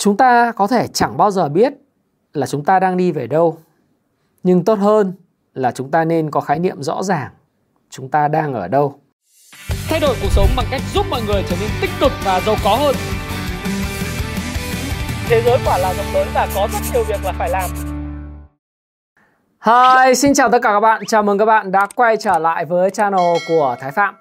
chúng ta có thể chẳng bao giờ biết là chúng ta đang đi về đâu nhưng tốt hơn là chúng ta nên có khái niệm rõ ràng chúng ta đang ở đâu thay đổi cuộc sống bằng cách giúp mọi người trở nên tích cực và giàu có hơn thế giới quả là rộng lớn và có rất nhiều việc là phải làm Hi, xin chào tất cả các bạn. Chào mừng các bạn đã quay trở lại với channel của Thái Phạm.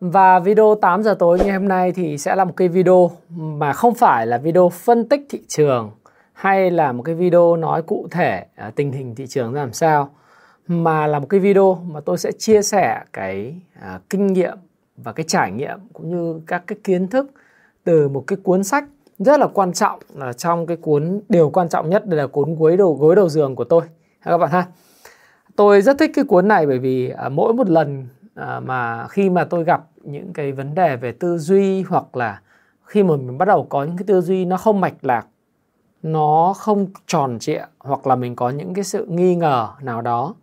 Và video 8 giờ tối ngày hôm nay thì sẽ là một cái video mà không phải là video phân tích thị trường hay là một cái video nói cụ thể à, tình hình thị trường ra làm sao mà là một cái video mà tôi sẽ chia sẻ cái à, kinh nghiệm và cái trải nghiệm cũng như các cái kiến thức từ một cái cuốn sách rất là quan trọng là trong cái cuốn điều quan trọng nhất đây là cuốn gối đầu gối đầu giường của tôi. Các bạn ha tôi rất thích cái cuốn này bởi vì à, mỗi một lần à, mà khi mà tôi gặp những cái vấn đề về tư duy hoặc là khi mà mình bắt đầu có những cái tư duy nó không mạch lạc nó không tròn trịa hoặc là mình có những cái sự nghi ngờ nào đó.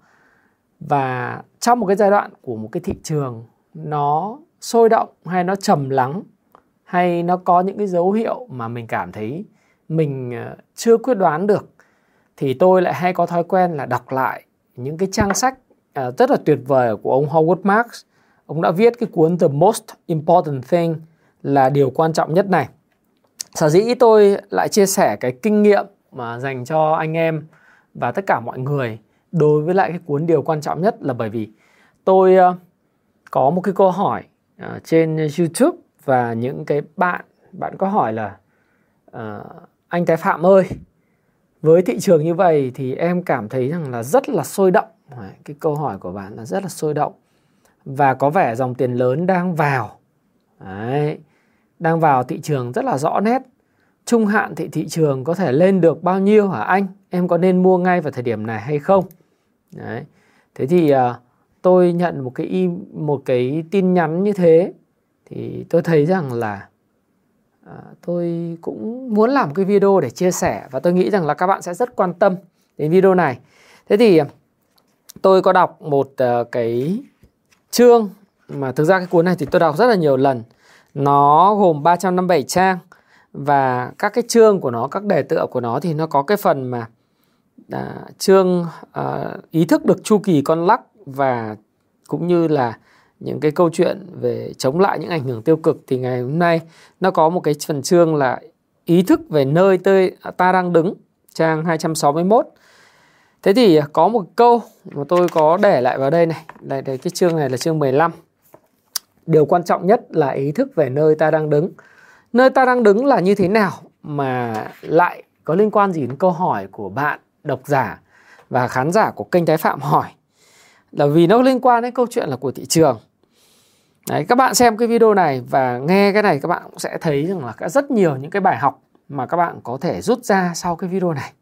Và trong một cái giai đoạn của một cái thị trường nó sôi động hay nó trầm lắng hay nó có những cái dấu hiệu mà mình cảm thấy mình ờ, chưa quyết đoán được thì tôi lại hay có thói quen là đọc lại những cái trang sách à, rất là tuyệt vời của ông Howard Marks. Ông đã viết cái cuốn The Most Important Thing là điều quan trọng nhất này. Sở dĩ tôi lại chia sẻ cái kinh nghiệm mà dành cho anh em và tất cả mọi người đối với lại cái cuốn điều quan trọng nhất là bởi vì tôi ờ, có một cái câu hỏi uh, trên YouTube và những cái bạn bạn có hỏi là uh, anh Thái Phạm ơi với thị trường như vậy thì em cảm thấy rằng là rất là sôi động cái câu hỏi của bạn là rất là sôi động và có vẻ dòng tiền lớn đang vào Đấy, đang vào thị trường rất là rõ nét trung hạn thì thị trường có thể lên được bao nhiêu hả anh em có nên mua ngay vào thời điểm này hay không Đấy. thế thì uh, tôi nhận một cái một cái tin nhắn như thế thì tôi thấy rằng là uh, tôi cũng muốn làm cái video để chia sẻ và tôi nghĩ rằng là các bạn sẽ rất quan tâm đến video này. Thế thì à, tôi có đọc một uh, cái chương mà thực ra cái cuốn này thì tôi đọc rất là nhiều lần. Nó gồm 357 trang và các cái chương của nó, các đề tựa của nó thì nó có cái phần mà à, chương à, ý thức được chu kỳ con lắc và cũng như là những cái câu chuyện về chống lại những ảnh hưởng tiêu cực thì ngày hôm nay nó có một cái phần chương là ý thức về nơi tôi ta đang đứng trang 261 thế thì có một câu mà tôi có để lại vào đây này. Đây, đây cái chương này là chương 15 điều quan trọng nhất là ý thức về nơi ta đang đứng. Nơi ta đang đứng là như thế nào mà lại có liên quan gì đến câu hỏi của bạn độc giả và khán giả của kênh Thái Phạm hỏi? Là vì nó liên quan đến câu chuyện là của thị trường. Đấy, các bạn xem cái video này và nghe cái này các bạn cũng sẽ thấy rằng là rất nhiều những cái bài học mà các bạn có thể rút ra sau cái video này.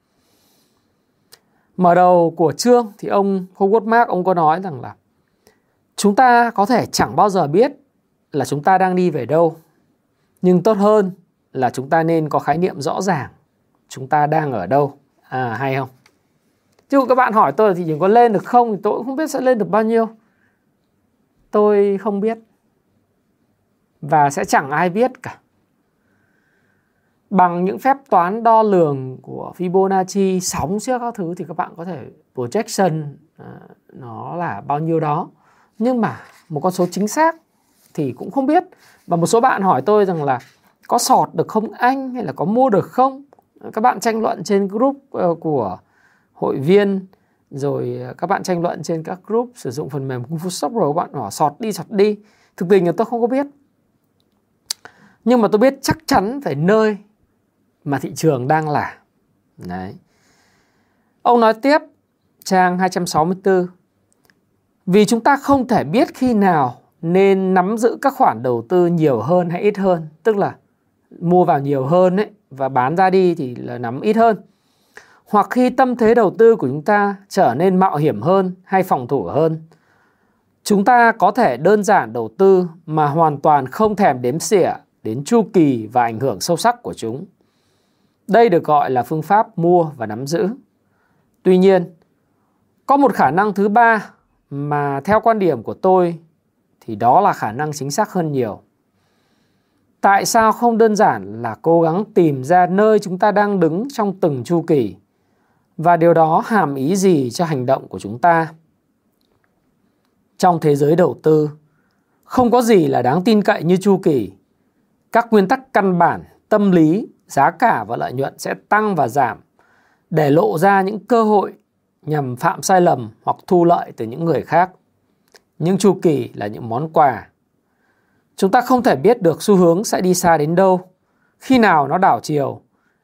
Mở đầu của chương thì ông Howard Mark, ông có nói rằng là chúng ta có thể chẳng bao giờ biết là chúng ta đang đi về đâu. Nhưng tốt hơn là chúng ta nên có khái niệm rõ ràng, chúng ta đang ở đâu. À hay không? Chứ các bạn hỏi tôi thì chỉ có lên được không thì tôi cũng không biết sẽ lên được bao nhiêu. Tôi không biết và sẽ chẳng ai biết cả. Bằng những phép toán đo lường của Fibonacci, sóng siêu các thứ thì các bạn có thể projection à, nó là bao nhiêu đó. Nhưng mà một con số chính xác thì cũng không biết. Và một số bạn hỏi tôi rằng là có sọt được không anh hay là có mua được không? Các bạn tranh luận trên group ờ, của hội viên rồi à, các bạn tranh luận trên các group sử dụng phần mềm Kung Fu Shop rồi các bạn hỏi sọt đi sọt đi. Thực tình là tôi không có biết nhưng mà tôi biết chắc chắn phải nơi mà thị trường đang là. Đấy. Ông nói tiếp, trang 264. Vì chúng ta không thể biết khi nào nên nắm giữ các khoản đầu tư nhiều hơn hay ít hơn. Tức là mua vào nhiều hơn ấy, và bán ra đi thì là nắm ít hơn. Hoặc khi tâm thế đầu tư của chúng ta trở nên mạo hiểm hơn hay phòng thủ hơn. Chúng ta có thể đơn giản đầu tư mà hoàn toàn không thèm đếm xỉa đến chu kỳ và ảnh hưởng sâu sắc của chúng. Đây được gọi là phương pháp mua và nắm giữ. Tuy nhiên, có một khả năng thứ ba mà theo quan điểm của tôi thì đó là khả năng chính xác hơn nhiều. tại sao không đơn giản là cố gắng tìm ra nơi chúng ta đang đứng trong từng chu kỳ và điều đó hàm ý gì cho hành động của chúng ta trong thế giới đầu tư không có gì là đáng tin cậy như chu kỳ các nguyên tắc căn bản tâm lý giá cả và lợi nhuận sẽ tăng và giảm để lộ ra những cơ hội nhằm phạm sai lầm hoặc thu lợi từ những người khác. Những chu kỳ là những món quà. Chúng ta không thể biết được xu hướng sẽ đi xa đến đâu. Khi nào nó đảo chiều,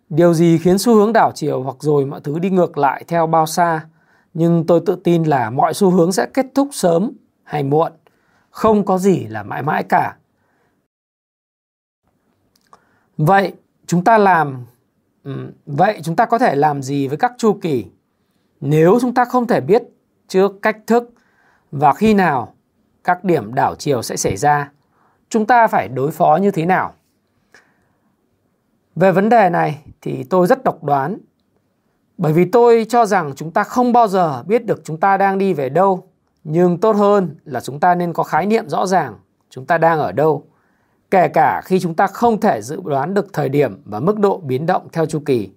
điều gì khiến xu hướng đảo chiều hoặc rồi mọi thứ đi ngược lại theo bao xa. Nhưng tôi tự tin là mọi xu hướng sẽ kết thúc sớm hay muộn, không có gì là mãi mãi cả. Vậy chúng ta làm ừ, vậy chúng ta có thể làm gì với các chu kỳ? Nếu chúng ta không thể biết trước cách thức và khi nào các điểm đảo chiều sẽ xảy ra, chúng ta phải đối phó như thế nào? Về vấn đề này thì tôi rất độc đoán, bởi vì tôi cho rằng chúng ta không bao giờ biết được chúng ta đang đi về đâu, nhưng tốt hơn là chúng ta nên có khái niệm rõ ràng, chúng ta đang ở đâu kể cả khi chúng ta không thể dự đoán được thời điểm và mức độ biến động theo chu kỳ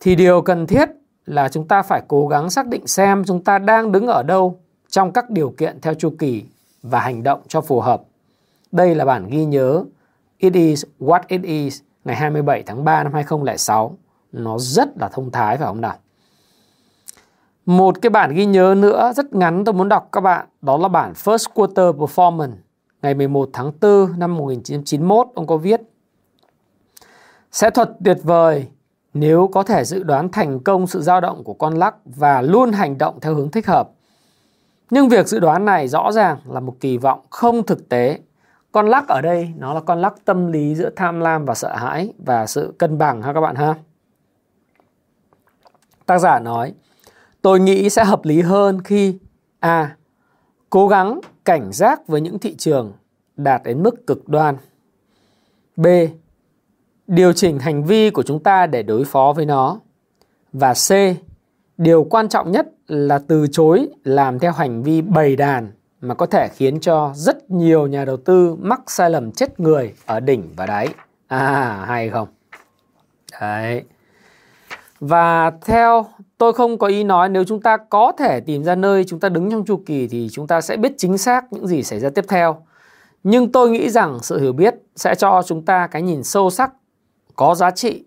thì điều cần thiết là chúng ta phải cố gắng xác định xem chúng ta đang đứng ở đâu trong các điều kiện theo chu kỳ và hành động cho phù hợp. Đây là bản ghi nhớ It is what it is ngày 27 tháng 3 năm 2006. Nó rất là thông thái phải không nào? Một cái bản ghi nhớ nữa rất ngắn tôi muốn đọc các bạn, đó là bản First Quarter Performance ngày 11 tháng 4 năm 1991 ông có viết Sẽ thuật tuyệt vời nếu có thể dự đoán thành công sự dao động của con lắc và luôn hành động theo hướng thích hợp. Nhưng việc dự đoán này rõ ràng là một kỳ vọng không thực tế. Con lắc ở đây nó là con lắc tâm lý giữa tham lam và sợ hãi và sự cân bằng ha các bạn ha. Tác giả nói, tôi nghĩ sẽ hợp lý hơn khi A. Cố gắng cảnh giác với những thị trường đạt đến mức cực đoan. B. Điều chỉnh hành vi của chúng ta để đối phó với nó. Và C. Điều quan trọng nhất là từ chối làm theo hành vi bầy đàn mà có thể khiến cho rất nhiều nhà đầu tư mắc sai lầm chết người ở đỉnh và đáy. À, hay không? Đấy. Và theo tôi không có ý nói nếu chúng ta có thể tìm ra nơi chúng ta đứng trong chu kỳ thì chúng ta sẽ biết chính xác những gì xảy ra tiếp theo. Nhưng tôi nghĩ rằng sự hiểu biết sẽ cho chúng ta cái nhìn sâu sắc, có giá trị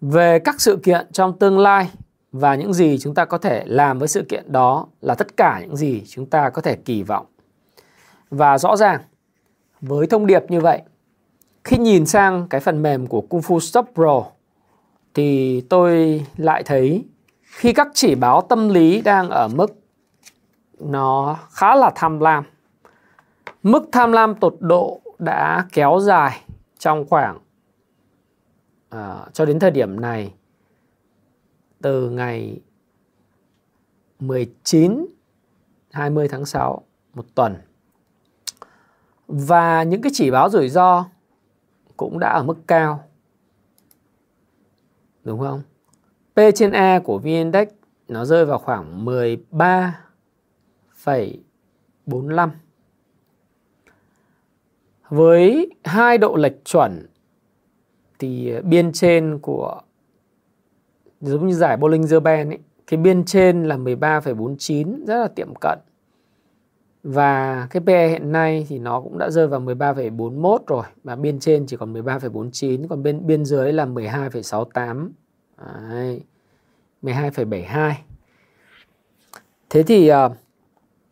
về các sự kiện trong tương lai và những gì chúng ta có thể làm với sự kiện đó là tất cả những gì chúng ta có thể kỳ vọng. Và rõ ràng với thông điệp như vậy, khi nhìn sang cái phần mềm của Kung Fu Stop Pro thì tôi lại thấy khi các chỉ báo tâm lý đang ở mức nó khá là tham lam. Mức tham lam tột độ đã kéo dài trong khoảng uh, cho đến thời điểm này từ ngày 19 20 tháng 6 một tuần. Và những cái chỉ báo rủi ro cũng đã ở mức cao. Đúng không? P trên E của VN Index nó rơi vào khoảng 13,45. Với hai độ lệch chuẩn thì biên trên của giống như giải Bollinger Band ấy, cái biên trên là 13,49 rất là tiệm cận. Và cái PE hiện nay thì nó cũng đã rơi vào 13,41 rồi và biên trên chỉ còn 13,49 còn bên biên dưới là 12,68. Đấy. 12,72. Thế thì uh,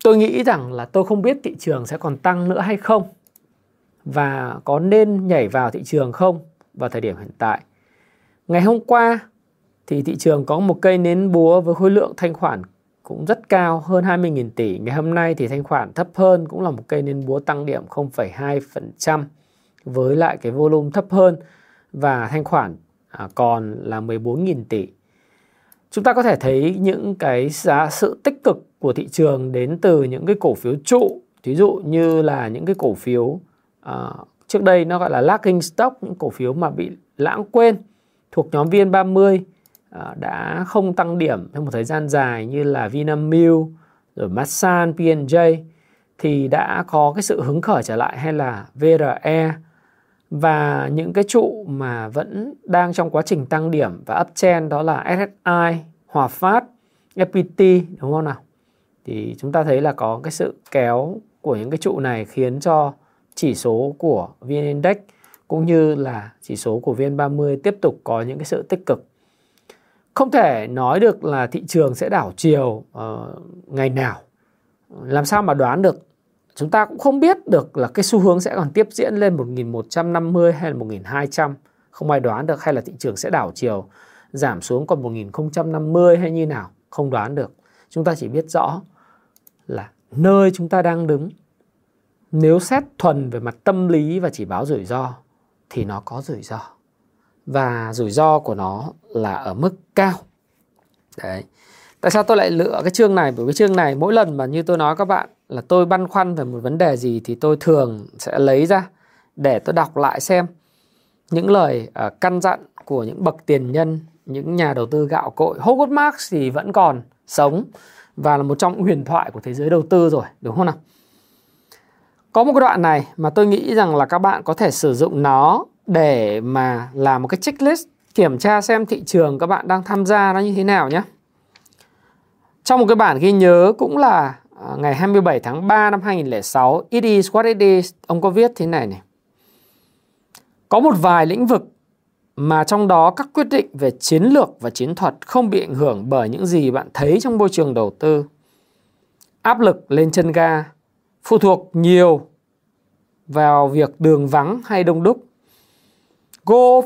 tôi nghĩ rằng là tôi không biết thị trường sẽ còn tăng nữa hay không và có nên nhảy vào thị trường không vào thời điểm hiện tại. Ngày hôm qua thì thị trường có một cây nến búa với khối lượng thanh khoản cũng rất cao hơn 20.000 tỷ. Ngày hôm nay thì thanh khoản thấp hơn cũng là một cây nến búa tăng điểm 0,2% với lại cái volume thấp hơn và thanh khoản à, còn là 14.000 tỷ. Chúng ta có thể thấy những cái giá sự tích cực của thị trường đến từ những cái cổ phiếu trụ, ví dụ như là những cái cổ phiếu uh, trước đây nó gọi là lagging stock, những cổ phiếu mà bị lãng quên thuộc nhóm VN30 Ờ, đã không tăng điểm trong một thời gian dài như là Vinamilk, rồi Masan, P&J thì đã có cái sự hứng khởi trở lại hay là VRE và những cái trụ mà vẫn đang trong quá trình tăng điểm và uptrend đó là SSI, Hòa Phát, FPT đúng không nào? Thì chúng ta thấy là có cái sự kéo của những cái trụ này khiến cho chỉ số của VN Index cũng như là chỉ số của VN30 tiếp tục có những cái sự tích cực. Không thể nói được là thị trường sẽ đảo chiều uh, ngày nào. Làm sao mà đoán được? Chúng ta cũng không biết được là cái xu hướng sẽ còn tiếp diễn lên 1150 hay là 1200. Không ai đoán được, hay là thị trường sẽ đảo chiều, giảm xuống còn 1050 hay như nào. Không đoán được. Chúng ta chỉ biết rõ là nơi chúng ta đang đứng nếu xét thuần về mặt tâm lý và chỉ báo rủi ro, thì nó có rủi ro và rủi ro của nó là ở mức cao đấy tại sao tôi lại lựa cái chương này? Bởi cái chương này mỗi lần mà như tôi nói các bạn là tôi băn khoăn về một vấn đề gì thì tôi thường sẽ lấy ra để tôi đọc lại xem. Những lời uh, căn dặn của những bậc tiền nhân những nhà đầu tư gạo cội Howard Marks thì vẫn còn sống và là một trong huyền thoại của thế giới đầu tư rồi đúng không nào? Có một cái đoạn này mà tôi nghĩ rằng là các bạn có thể sử dụng nó để mà làm một cái checklist kiểm tra xem thị trường các bạn đang tham gia nó như thế nào nhé. Trong một cái bản ghi nhớ cũng là à, ngày 27 tháng 3 năm 2006, It is what it is, ông có viết thế này này. Có một vài lĩnh vực mà trong đó các quyết định về chiến lược và chiến thuật không bị ảnh hưởng bởi những gì bạn thấy trong môi trường đầu tư. Áp lực lên chân ga phụ thuộc nhiều vào việc đường vắng hay đông đúc. Golf,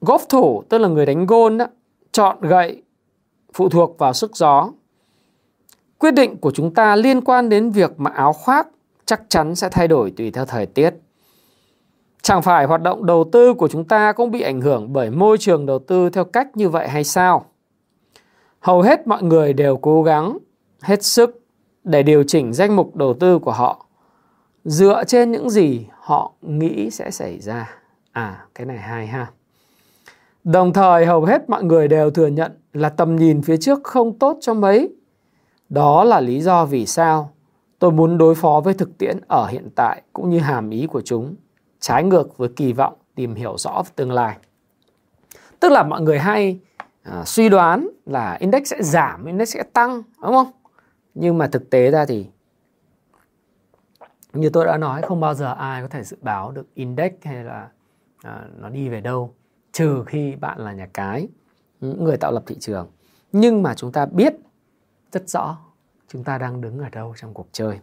golf thủ tức là người đánh gôn đó, chọn gậy phụ thuộc vào sức gió. Quyết định của chúng ta liên quan đến việc mặc áo khoác chắc chắn sẽ thay đổi tùy theo thời tiết. Chẳng phải hoạt động đầu tư của chúng ta cũng bị ảnh hưởng bởi môi trường đầu tư theo cách như vậy hay sao? Hầu hết mọi người đều cố gắng hết sức để điều chỉnh danh mục đầu tư của họ dựa trên những gì họ nghĩ sẽ xảy ra. À, cái này hay ha. Đồng thời hầu hết mọi người đều thừa nhận là tầm nhìn phía trước không tốt cho mấy. Đó là lý do vì sao tôi muốn đối phó với thực tiễn ở hiện tại cũng như hàm ý của chúng, trái ngược với kỳ vọng tìm hiểu rõ về tương lai. Tức là mọi người hay à, suy đoán là index sẽ giảm, index sẽ tăng, đúng không? nhưng mà thực tế ra thì như tôi đã nói không bao giờ ai có thể dự báo được index hay là à, nó đi về đâu trừ khi bạn là nhà cái người tạo lập thị trường nhưng mà chúng ta biết rất rõ chúng ta đang đứng ở đâu trong cuộc chơi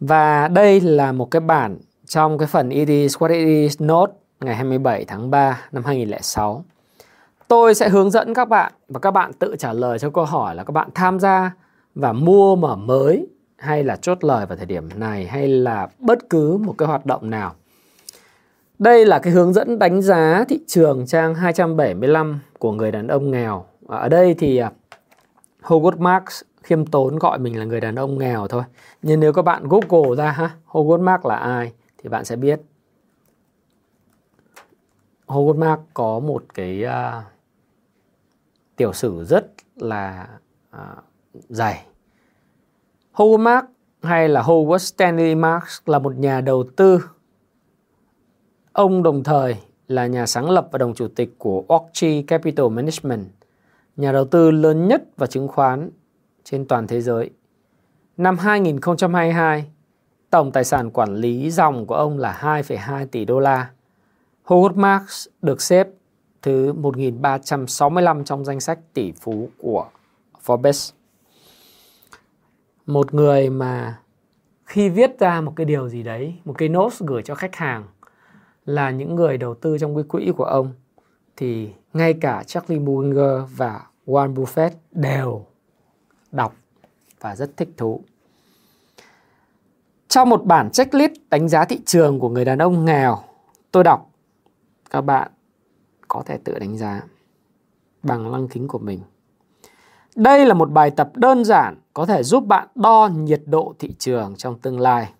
và đây là một cái bản trong cái phần It is what it is note ngày 27 tháng 3 năm 2006. Tôi sẽ hướng dẫn các bạn và các bạn tự trả lời cho câu hỏi là các bạn tham gia và mua mở mới hay là chốt lời vào thời điểm này hay là bất cứ một cái hoạt động nào. Đây là cái hướng dẫn đánh giá thị trường trang 275 của người đàn ông nghèo. Ở đây thì à, Howard Marks khiêm tốn gọi mình là người đàn ông nghèo thôi. Nhưng nếu các bạn Google ra ha, Howard Mark là ai thì bạn sẽ biết. Howard Mark có một cái uh, tiểu sử rất là uh, dày. Howard Mark hay là Howard Stanley Marks là một nhà đầu tư. Ông đồng thời là nhà sáng lập và đồng chủ tịch của Oaktree Capital Management, nhà đầu tư lớn nhất và chứng khoán trên toàn thế giới. Năm 2022, tổng tài sản quản lý dòng của ông là 2,2 tỷ đô la. Howard Marks được xếp thứ 1365 trong danh sách tỷ phú của Forbes một người mà khi viết ra một cái điều gì đấy một cái notes gửi cho khách hàng là những người đầu tư trong cái quỹ của ông thì ngay cả Charlie Munger và Warren Buffett đều đọc và rất thích thú. Trong một bản checklist đánh giá thị trường của người đàn ông nghèo, tôi đọc các bạn có thể tự đánh giá bằng lăng kính của mình. Đây là một bài tập đơn giản có thể giúp bạn đo nhiệt độ thị trường trong tương lai.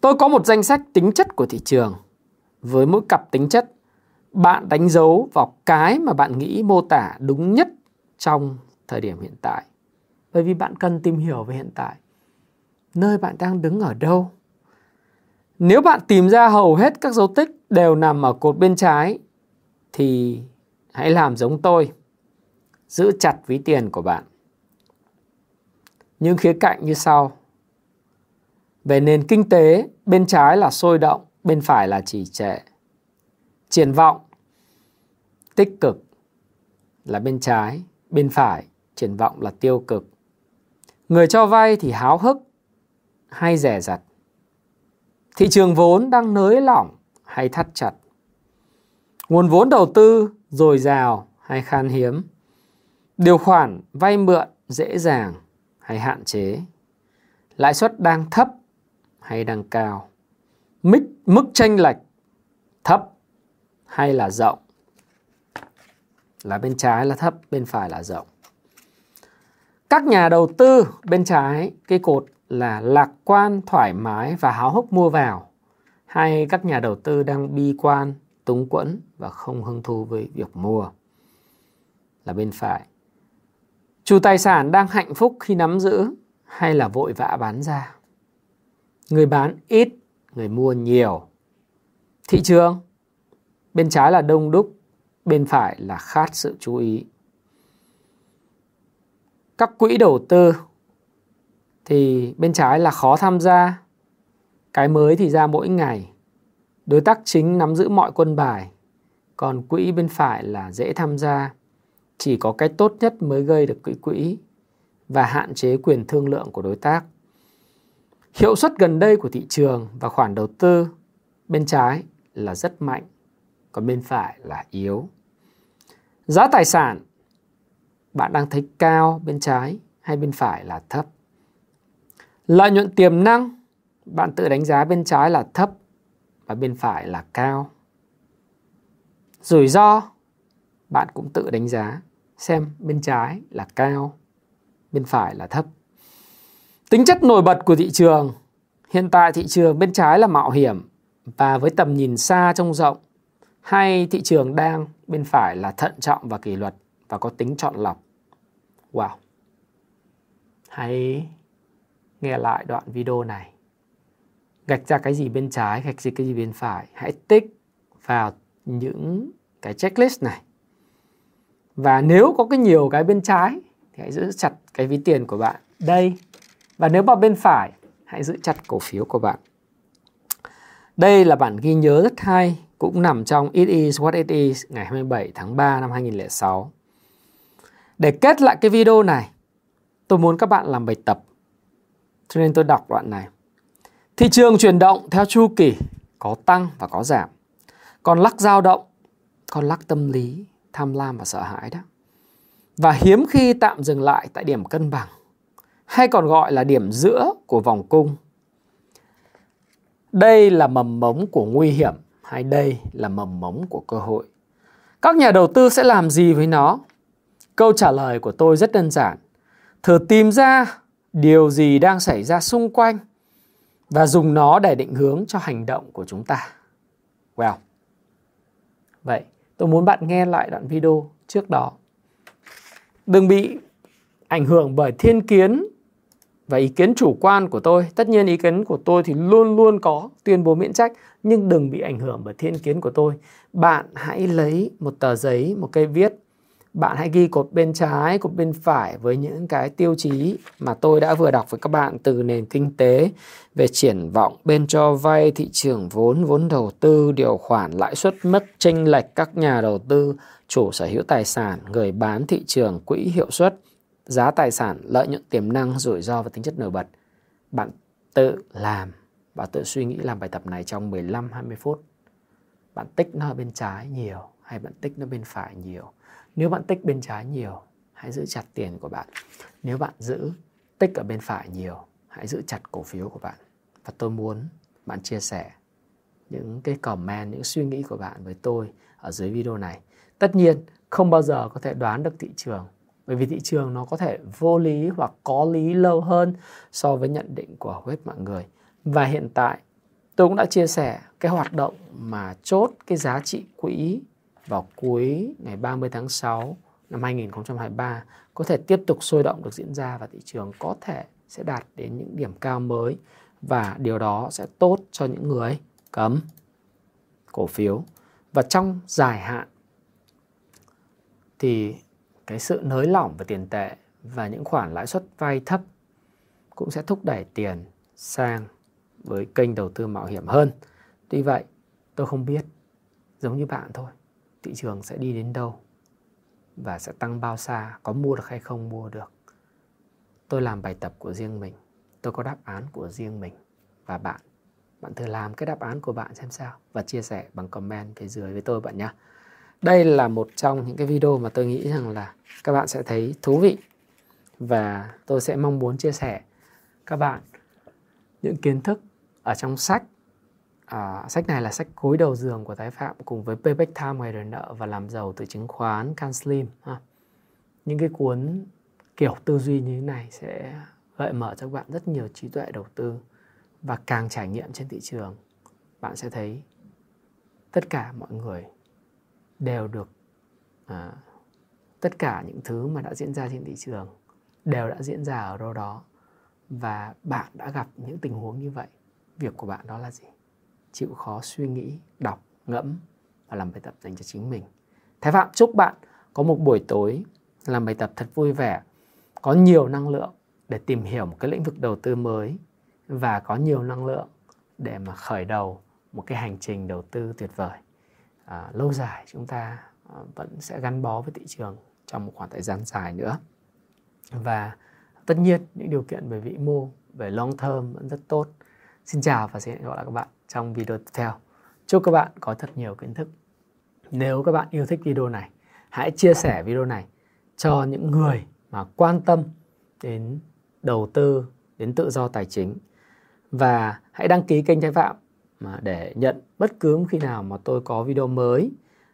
Tôi có một danh sách tính chất của thị trường. Với mỗi cặp tính chất, bạn đánh dấu vào cái mà bạn nghĩ mô tả đúng nhất trong thời điểm hiện tại. Bởi vì bạn cần tìm hiểu về hiện tại. Nơi bạn đang đứng ở đâu? Nếu bạn tìm ra hầu hết các dấu tích đều nằm ở cột bên trái thì hãy làm giống tôi. Giữ chặt ví tiền của bạn. Những khía cạnh như sau. Về nền kinh tế, bên trái là sôi động, bên phải là trì trệ. Triển vọng tích cực là bên trái, bên phải triển vọng là tiêu cực. Người cho vay thì háo hức hay rẻ rặt. Thị trường vốn đang nới lỏng hay thắt chặt. Nguồn vốn đầu tư dồi dào hay khan hiếm. Điều khoản vay mượn dễ dàng hay hạn chế. Lãi suất đang thấp hay đang cao. Mức, mức tranh lệch thấp hay là rộng. Là bên trái là thấp, bên phải là rộng. Các nhà đầu tư bên trái cái cột là lạc quan, thoải mái và háo hức mua vào hay các nhà đầu tư đang bi quan, túng quẫn và không hứng thú với việc mua là bên phải. Chủ tài sản đang hạnh phúc khi nắm giữ hay là vội vã bán ra. Người bán ít, người mua nhiều. Thị trường bên trái là đông đúc, bên phải là khát sự chú ý. Các quỹ đầu tư thì bên trái là khó tham gia, cái mới thì ra mỗi ngày. Đối tác chính nắm giữ mọi quân bài, còn quỹ bên phải là dễ tham gia, chỉ có cái tốt nhất mới gây được quỹ quỹ và hạn chế quyền thương lượng của đối tác. Hiệu suất gần đây của thị trường và khoản đầu tư bên trái là rất mạnh, còn bên phải là yếu. Giá tài sản bạn đang thấy cao bên trái hay bên phải là thấp. Lợi nhuận tiềm năng bạn tự đánh giá bên trái là thấp và bên phải là cao. Rủi ro bạn cũng tự đánh giá xem bên trái là cao, bên phải là thấp. Tính chất nổi bật của thị trường Hiện tại thị trường bên trái là mạo hiểm và với tầm nhìn xa trông rộng hay thị trường đang bên phải là thận trọng và kỷ luật và có tính chọn lọc. Wow. Hãy nghe lại đoạn video này. Gạch ra cái gì bên trái, gạch ra cái gì bên phải. Hãy tích vào những cái checklist này. Và nếu có cái nhiều cái bên trái thì hãy giữ chặt cái ví tiền của bạn đây. Và nếu vào bên phải, hãy giữ chặt cổ phiếu của bạn. Đây là bản ghi nhớ rất hay, cũng nằm trong It Is What It Is ngày 27 tháng 3 năm 2006. Để kết lại cái video này, tôi muốn các bạn làm bài tập. Cho nên tôi đọc đoạn này. Thị trường chuyển động theo chu kỳ, có tăng và có giảm. Còn lắc dao động, còn lắc tâm lý, tham lam và sợ hãi đó. Và hiếm khi tạm dừng lại tại điểm cân bằng, hay còn gọi là điểm giữa của vòng cung. Đây là mầm mống của nguy hiểm hay đây là mầm mống của cơ hội. Các nhà đầu tư sẽ làm gì với nó? Câu trả lời của tôi rất đơn giản. Thử tìm ra điều gì đang xảy ra xung quanh và dùng nó để định hướng cho hành động của chúng ta. Well. Vậy, tôi muốn bạn nghe lại đoạn video trước đó. Đừng bị ảnh hưởng bởi thiên kiến và ý kiến chủ quan của tôi. Tất nhiên ý kiến của tôi thì luôn luôn có tuyên bố miễn trách nhưng đừng bị ảnh hưởng bởi thiên kiến của tôi. Bạn hãy lấy một tờ giấy, một cây viết bạn hãy ghi cột bên trái, cột bên phải với những cái tiêu chí mà tôi đã vừa đọc với các bạn từ nền kinh tế về triển vọng bên cho vay, thị trường vốn, vốn đầu tư, điều khoản, lãi suất mất chênh lệch các nhà đầu tư, chủ sở hữu tài sản, người bán thị trường, quỹ hiệu suất, giá tài sản, lợi nhuận tiềm năng, rủi ro và tính chất nổi bật. Bạn tự làm và tự suy nghĩ làm bài tập này trong 15-20 phút. Bạn tích nó ở bên trái nhiều hay bạn tích nó bên phải nhiều nếu bạn tích bên trái nhiều, hãy giữ chặt tiền của bạn. Nếu bạn giữ tích ở bên phải nhiều, hãy giữ chặt cổ phiếu của bạn. Và tôi muốn bạn chia sẻ những cái comment, những suy nghĩ của bạn với tôi ở dưới video này. Tất nhiên, không bao giờ có thể đoán được thị trường bởi vì thị trường nó có thể vô lý hoặc có lý lâu hơn so với nhận định của hầu hết mọi người. Và hiện tại tôi cũng đã chia sẻ cái hoạt động mà chốt cái giá trị quỹ vào cuối ngày 30 tháng 6 năm 2023 có thể tiếp tục sôi động được diễn ra và thị trường có thể sẽ đạt đến những điểm cao mới và điều đó sẽ tốt cho những người cấm cổ phiếu và trong dài hạn thì cái sự nới lỏng về tiền tệ và những khoản lãi suất vay thấp cũng sẽ thúc đẩy tiền sang với kênh đầu tư mạo hiểm hơn. Tuy vậy, tôi không biết, giống như bạn thôi, thị trường sẽ đi đến đâu và sẽ tăng bao xa, có mua được hay không mua được. Tôi làm bài tập của riêng mình, tôi có đáp án của riêng mình và bạn bạn thử làm cái đáp án của bạn xem sao và chia sẻ bằng comment phía dưới với tôi bạn nhé. Đây là một trong những cái video mà tôi nghĩ rằng là các bạn sẽ thấy thú vị và tôi sẽ mong muốn chia sẻ các bạn những kiến thức ở trong sách à, sách này là sách gối đầu giường của tái phạm cùng với payback time ngày đòi nợ và làm giàu từ chứng khoán can slim ha. những cái cuốn kiểu tư duy như thế này sẽ gợi mở cho các bạn rất nhiều trí tuệ đầu tư và càng trải nghiệm trên thị trường bạn sẽ thấy tất cả mọi người đều được à, tất cả những thứ mà đã diễn ra trên thị trường đều đã diễn ra ở đâu đó và bạn đã gặp những tình huống như vậy việc của bạn đó là gì chịu khó suy nghĩ đọc ngẫm và làm bài tập dành cho chính mình. Thái phạm chúc bạn có một buổi tối làm bài tập thật vui vẻ có nhiều năng lượng để tìm hiểu một cái lĩnh vực đầu tư mới và có nhiều năng lượng để mà khởi đầu một cái hành trình đầu tư tuyệt vời. À, lâu dài chúng ta à, vẫn sẽ gắn bó với thị trường trong một khoảng thời gian dài nữa. Và tất nhiên những điều kiện về vĩ mô về long term vẫn rất tốt. Xin chào và xin hẹn gặp lại các bạn trong video tiếp theo. Chúc các bạn có thật nhiều kiến thức. Nếu các bạn yêu thích video này, hãy chia sẻ video này cho những người mà quan tâm đến đầu tư, đến tự do tài chính. Và hãy đăng ký kênh Thái Phạm để nhận bất cứ khi nào mà tôi có video mới.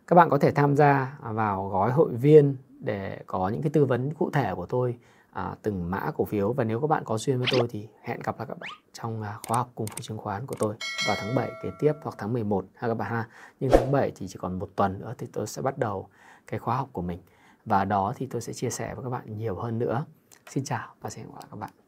Các bạn có thể tham gia vào gói hội viên để có những cái tư vấn cụ thể của tôi à, từng mã cổ phiếu và nếu các bạn có duyên với tôi thì hẹn gặp lại các bạn trong à, khóa học cung phu chứng khoán của tôi vào tháng 7 kế tiếp hoặc tháng 11 ha các bạn ha. Nhưng tháng 7 thì chỉ còn một tuần nữa thì tôi sẽ bắt đầu cái khóa học của mình và đó thì tôi sẽ chia sẻ với các bạn nhiều hơn nữa. Xin chào và xin hẹn gặp lại các bạn.